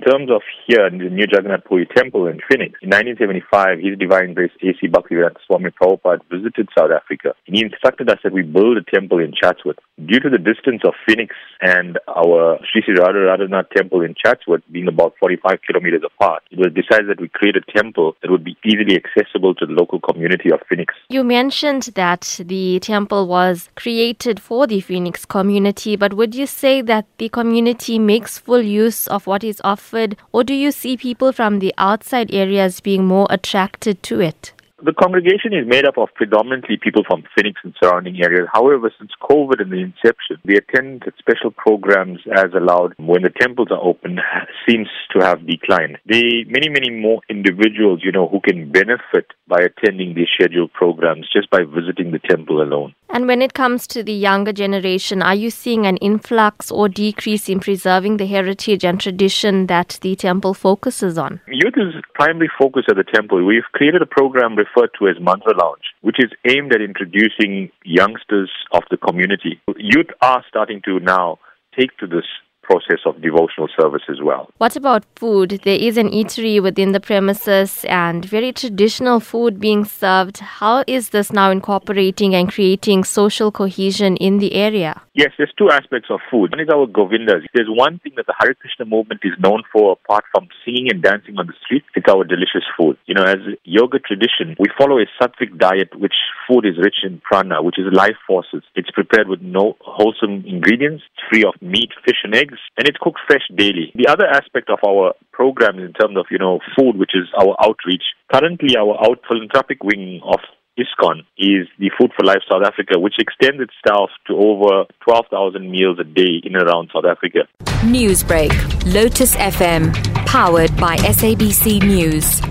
In terms of here in the New Jagannath Puri Temple in Phoenix, in 1975, His Divine Grace A.C. Bhaktivedanta Swami Prabhupada visited South Africa. He instructed us that we build a temple in Chatsworth. Due to the distance of Phoenix and our Sri Sri Radha Radhanath temple in Chatsworth being about 45 kilometers apart, it was decided that we create a temple that would be easily accessible to the local community of Phoenix. You mentioned that the temple was created for the Phoenix community, but would you say that the community makes full use of what is offered, or do you see people from the outside areas being more attracted to it? The congregation is made up of predominantly people from Phoenix and surrounding areas. However, since COVID and the inception, the attendance at special programs as allowed when the temples are open seems to have declined. The many, many more individuals, you know, who can benefit by attending these scheduled programs just by visiting the temple alone. And when it comes to the younger generation, are you seeing an influx or decrease in preserving the heritage and tradition that the temple focuses on? Youth is primary focus at the temple. We've created a program referred to as Mantra Lounge, which is aimed at introducing youngsters of the community. Youth are starting to now take to this process of devotional service as well. What about food? There is an eatery within the premises and very traditional food being served. How is this now incorporating and creating social cohesion in the area? Yes, there's two aspects of food. One is our Govindas. There's one thing that the Hare Krishna movement is known for apart from singing and dancing on the street. It's our delicious food. You know, as yoga tradition, we follow a sattvic diet which food is rich in prana, which is life forces. It's prepared with no wholesome ingredients, free of meat, fish and eggs, and it's cooked fresh daily. The other aspect of our program in terms of, you know, food, which is our outreach. Currently, our out philanthropic wing of ISKCON is the Food for Life South Africa, which extends itself to over 12,000 meals a day in and around South Africa. Newsbreak, Lotus FM, powered by SABC News.